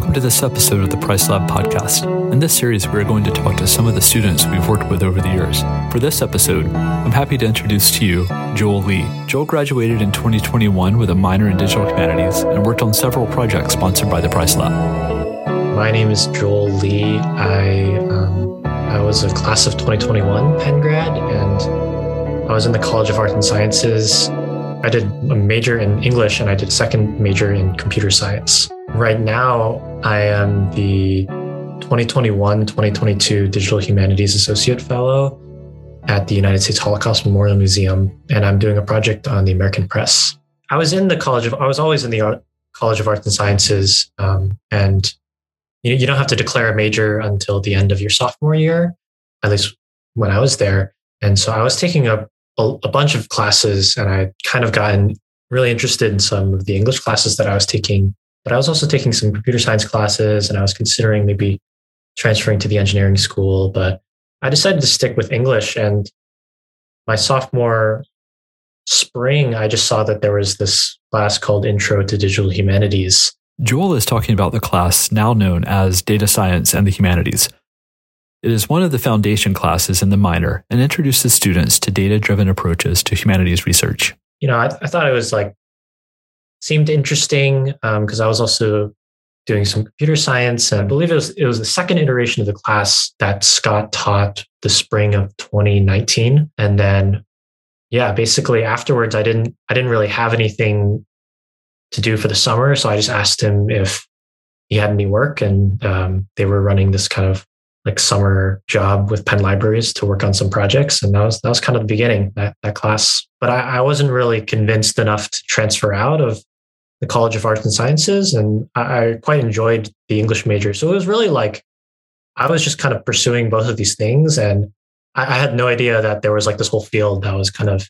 Welcome to this episode of the Price Lab podcast. In this series, we're going to talk to some of the students we've worked with over the years. For this episode, I'm happy to introduce to you Joel Lee. Joel graduated in 2021 with a minor in digital humanities and worked on several projects sponsored by the Price Lab. My name is Joel Lee. I um, I was a class of 2021 Penn grad, and I was in the College of Arts and Sciences. I did a major in English, and I did a second major in computer science. Right now, I am the 2021 2022 Digital Humanities Associate Fellow at the United States Holocaust Memorial Museum, and I'm doing a project on the American Press. I was in the College of, I was always in the College of Arts and Sciences, um, and you, you don't have to declare a major until the end of your sophomore year, at least when I was there. And so I was taking a, a, a bunch of classes, and I kind of gotten really interested in some of the English classes that I was taking but I was also taking some computer science classes and I was considering maybe transferring to the engineering school. But I decided to stick with English. And my sophomore spring, I just saw that there was this class called Intro to Digital Humanities. Joel is talking about the class now known as Data Science and the Humanities. It is one of the foundation classes in the minor and introduces students to data driven approaches to humanities research. You know, I, I thought it was like seemed interesting because um, I was also doing some computer science. And I believe it was it was the second iteration of the class that Scott taught the spring of 2019. And then yeah, basically afterwards I didn't I didn't really have anything to do for the summer. So I just asked him if he had any work and um, they were running this kind of like summer job with Penn Libraries to work on some projects. And that was that was kind of the beginning, that that class. But I, I wasn't really convinced enough to transfer out of the College of Arts and Sciences, and I, I quite enjoyed the English major. So it was really like I was just kind of pursuing both of these things, and I, I had no idea that there was like this whole field that was kind of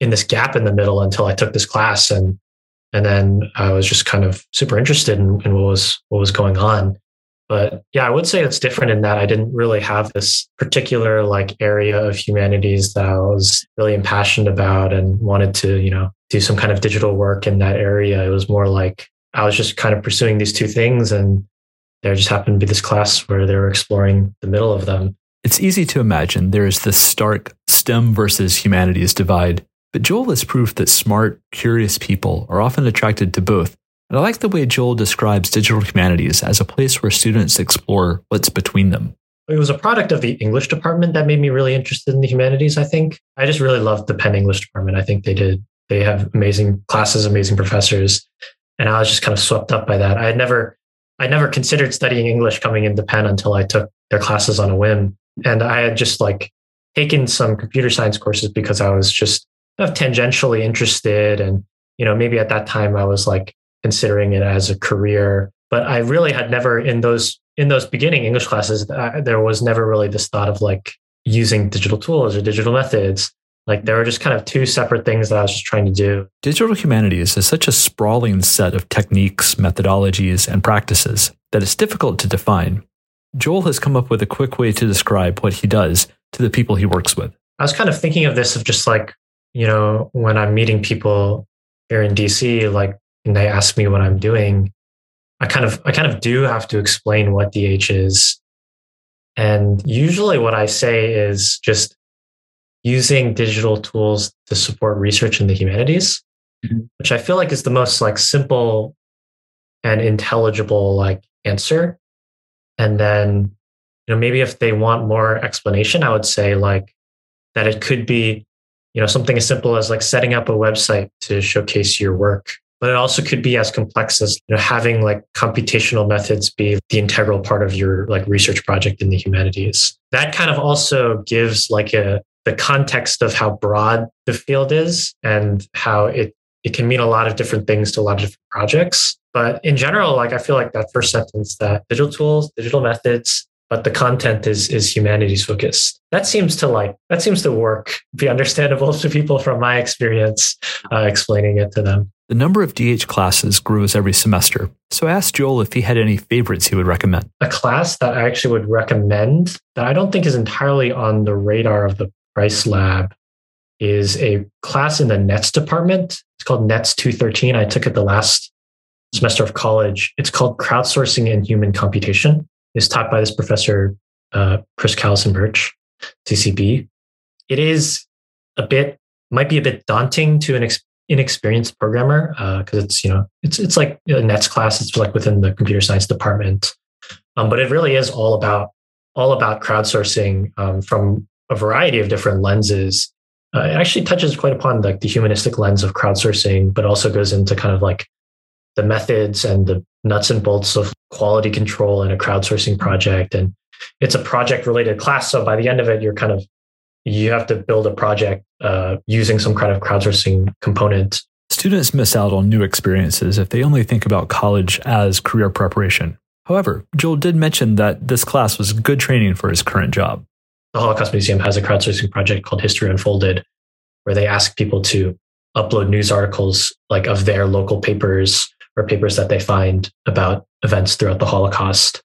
in this gap in the middle until I took this class, and and then I was just kind of super interested in, in what was what was going on. But yeah, I would say it's different in that I didn't really have this particular like area of humanities that I was really impassioned about and wanted to, you know, do some kind of digital work in that area. It was more like I was just kind of pursuing these two things and there just happened to be this class where they were exploring the middle of them. It's easy to imagine there is this stark STEM versus humanities divide, but Joel has proof that smart, curious people are often attracted to both and I like the way Joel describes digital humanities as a place where students explore what's between them. It was a product of the English department that made me really interested in the humanities, I think. I just really loved the Penn English department. I think they did, they have amazing classes, amazing professors. And I was just kind of swept up by that. I had never, I never considered studying English coming into Penn until I took their classes on a whim. And I had just like taken some computer science courses because I was just kind of tangentially interested. And, you know, maybe at that time I was like considering it as a career. But I really had never in those in those beginning English classes, uh, there was never really this thought of like using digital tools or digital methods. Like there were just kind of two separate things that I was just trying to do. Digital humanities is such a sprawling set of techniques, methodologies, and practices that it's difficult to define. Joel has come up with a quick way to describe what he does to the people he works with. I was kind of thinking of this of just like, you know, when I'm meeting people here in DC, like and they ask me what I'm doing, I kind of I kind of do have to explain what DH is. And usually what I say is just using digital tools to support research in the humanities, mm-hmm. which I feel like is the most like simple and intelligible like answer. And then, you know, maybe if they want more explanation, I would say like that it could be, you know, something as simple as like setting up a website to showcase your work but it also could be as complex as you know, having like computational methods be the integral part of your like research project in the humanities. That kind of also gives like a the context of how broad the field is and how it it can mean a lot of different things to a lot of different projects. But in general, like I feel like that first sentence that digital tools, digital methods, but the content is is humanities focused. That seems to like that seems to work, be understandable to people from my experience, uh, explaining it to them. The number of DH classes grew as every semester. So I asked Joel if he had any favorites he would recommend. A class that I actually would recommend that I don't think is entirely on the radar of the Price Lab is a class in the Nets department. It's called Nets 213. I took it the last semester of college. It's called Crowdsourcing in Human Computation. It's taught by this professor, uh, Chris Callison Burch, CCB. It is a bit, might be a bit daunting to an inexperienced programmer because uh, it's, you know, it's, it's like a NETS class. It's like within the computer science department. Um, but it really is all about all about crowdsourcing um, from a variety of different lenses. Uh, it actually touches quite upon like the humanistic lens of crowdsourcing, but also goes into kind of like the methods and the nuts and bolts of quality control in a crowdsourcing project. And it's a project related class. So by the end of it, you're kind of, you have to build a project uh, using some kind of crowdsourcing component. Students miss out on new experiences if they only think about college as career preparation. However, Joel did mention that this class was good training for his current job. The Holocaust Museum has a crowdsourcing project called History Unfolded, where they ask people to upload news articles like of their local papers or papers that they find about events throughout the Holocaust.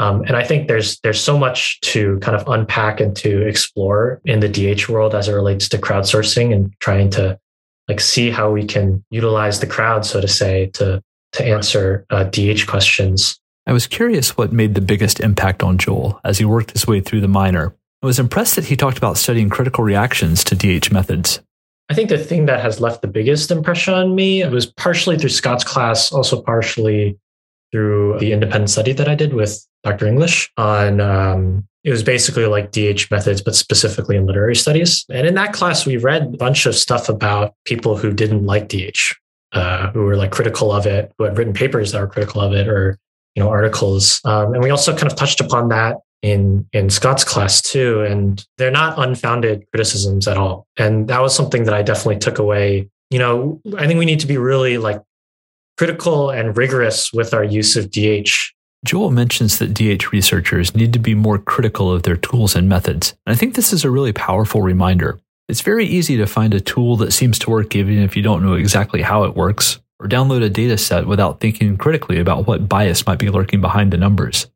Um, and I think there's there's so much to kind of unpack and to explore in the DH world as it relates to crowdsourcing and trying to like see how we can utilize the crowd, so to say, to to answer uh, DH questions. I was curious what made the biggest impact on Joel as he worked his way through the minor. I was impressed that he talked about studying critical reactions to DH methods. I think the thing that has left the biggest impression on me was partially through Scott's class, also partially through the independent study that I did with Dr. English on um, it was basically like DH methods, but specifically in literary studies. And in that class, we read a bunch of stuff about people who didn't like DH, uh, who were like critical of it, who had written papers that were critical of it, or you know articles um, and we also kind of touched upon that in in scott's class too and they're not unfounded criticisms at all and that was something that i definitely took away you know i think we need to be really like critical and rigorous with our use of dh Joel mentions that DH researchers need to be more critical of their tools and methods. And I think this is a really powerful reminder. It's very easy to find a tool that seems to work even if you don't know exactly how it works, or download a data set without thinking critically about what bias might be lurking behind the numbers.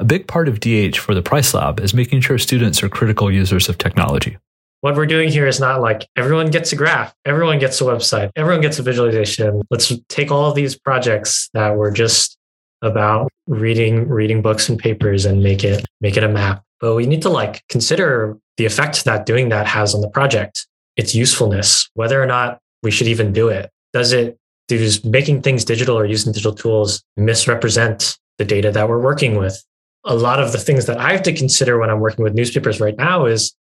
A big part of DH for the Price Lab is making sure students are critical users of technology. What we're doing here is not like everyone gets a graph, everyone gets a website, everyone gets a visualization. Let's take all of these projects that were just about reading reading books and papers and make it make it a map. But we need to like consider the effect that doing that has on the project, its usefulness, whether or not we should even do it. Does it does making things digital or using digital tools misrepresent the data that we're working with? A lot of the things that I have to consider when I'm working with newspapers right now is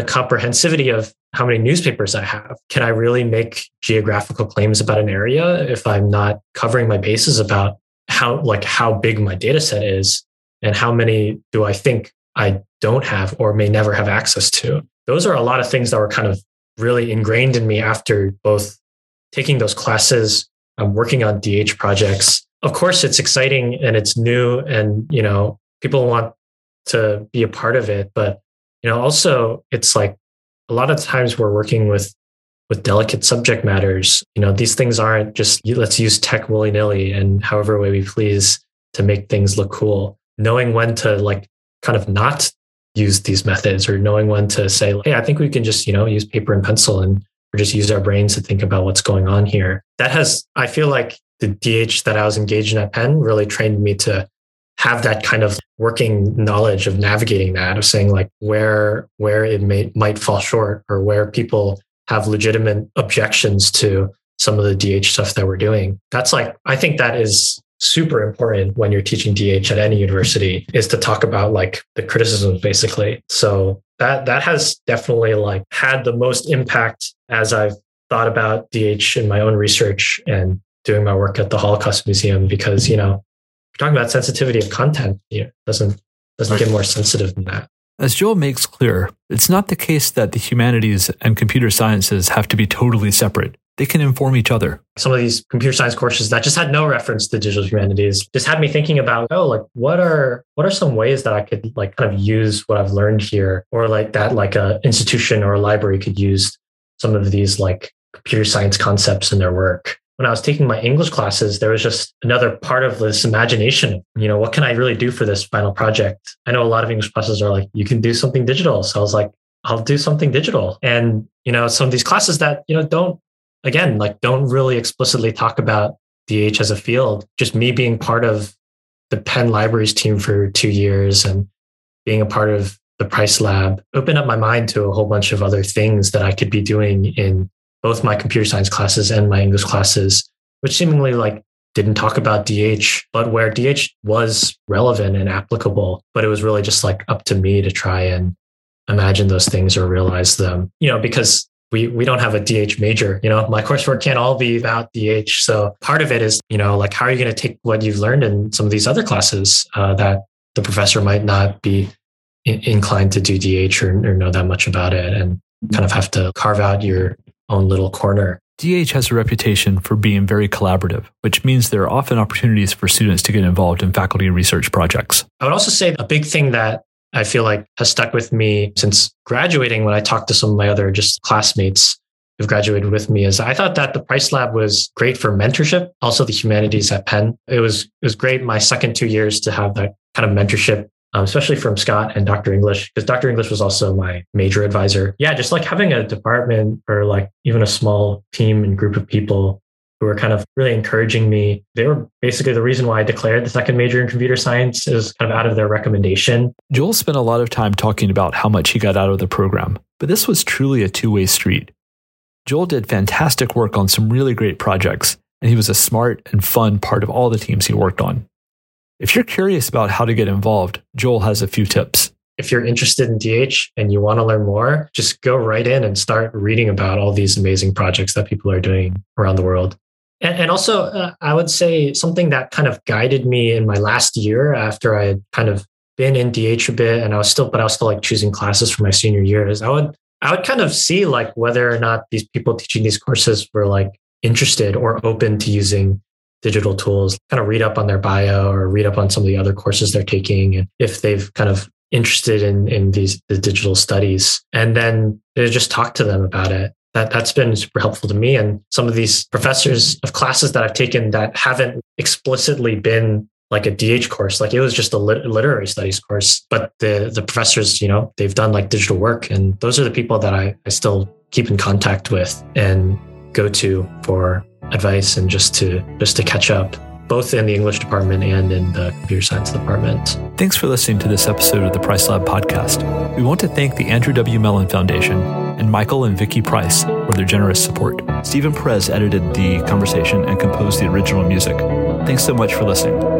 the comprehensivity of how many newspapers I have. Can I really make geographical claims about an area if I'm not covering my bases about how like how big my data set is and how many do I think I don't have or may never have access to? Those are a lot of things that were kind of really ingrained in me after both taking those classes I'm working on DH projects. Of course, it's exciting and it's new, and you know people want to be a part of it. But you know, also it's like a lot of times we're working with with delicate subject matters. You know, these things aren't just let's use tech willy nilly and however way we please to make things look cool. Knowing when to like kind of not use these methods or knowing when to say, hey, I think we can just, you know, use paper and pencil and or just use our brains to think about what's going on here. That has, I feel like the DH that I was engaged in at Penn really trained me to have that kind of working knowledge of navigating that, of saying like where where it may might fall short or where people have legitimate objections to some of the DH stuff that we're doing. That's like I think that is super important when you're teaching DH at any university is to talk about like the criticisms basically. So that that has definitely like had the most impact as I've thought about DH in my own research and doing my work at the Holocaust Museum because you know talking about sensitivity of content here doesn't doesn't get more sensitive than that. As Joel makes clear, it's not the case that the humanities and computer sciences have to be totally separate they can inform each other. Some of these computer science courses that just had no reference to digital humanities just had me thinking about, oh, like what are what are some ways that I could like kind of use what I've learned here, or like that like a institution or a library could use some of these like computer science concepts in their work. When I was taking my English classes, there was just another part of this imagination. You know, what can I really do for this final project? I know a lot of English classes are like, you can do something digital. So I was like, I'll do something digital. And, you know, some of these classes that, you know, don't again, like don't really explicitly talk about DH as a field. Just me being part of the Penn Libraries team for two years and being a part of the Price Lab opened up my mind to a whole bunch of other things that I could be doing in both my computer science classes and my English classes, which seemingly like didn't talk about DH, but where DH was relevant and applicable. But it was really just like up to me to try and imagine those things or realize them, you know, because we, we don't have a DH major, you know, my coursework can't all be about DH. So part of it is, you know, like how are you going to take what you've learned in some of these other classes uh, that the professor might not be in- inclined to do DH or, or know that much about it and kind of have to carve out your own little corner. DH has a reputation for being very collaborative, which means there are often opportunities for students to get involved in faculty research projects. I would also say a big thing that I feel like has stuck with me since graduating when I talked to some of my other just classmates who've graduated with me is I thought that the Price Lab was great for mentorship, also the humanities at Penn. It was it was great my second two years to have that kind of mentorship um, especially from Scott and Dr. English, because Dr. English was also my major advisor. Yeah, just like having a department or like even a small team and group of people who were kind of really encouraging me. They were basically the reason why I declared the second major in computer science is kind of out of their recommendation. Joel spent a lot of time talking about how much he got out of the program, but this was truly a two way street. Joel did fantastic work on some really great projects, and he was a smart and fun part of all the teams he worked on. If you're curious about how to get involved, Joel has a few tips. If you're interested in DH and you want to learn more, just go right in and start reading about all these amazing projects that people are doing around the world. And, also, uh, I would say something that kind of guided me in my last year after I had kind of been in DH a bit and I was still, but I was still like choosing classes for my senior year is I would, I would kind of see like whether or not these people teaching these courses were like interested or open to using digital tools, kind of read up on their bio or read up on some of the other courses they're taking. And if they've kind of interested in, in these the digital studies and then just talk to them about it. That, that's been super helpful to me. And some of these professors of classes that I've taken that haven't explicitly been like a DH course, like it was just a lit- literary studies course, but the, the professors, you know, they've done like digital work. And those are the people that I, I still keep in contact with and go to for advice and just to just to catch up both in the English department and in the computer science department. Thanks for listening to this episode of the Price Lab podcast. We want to thank the Andrew W. Mellon Foundation and Michael and Vicky Price for their generous support. Steven Perez edited the conversation and composed the original music. Thanks so much for listening.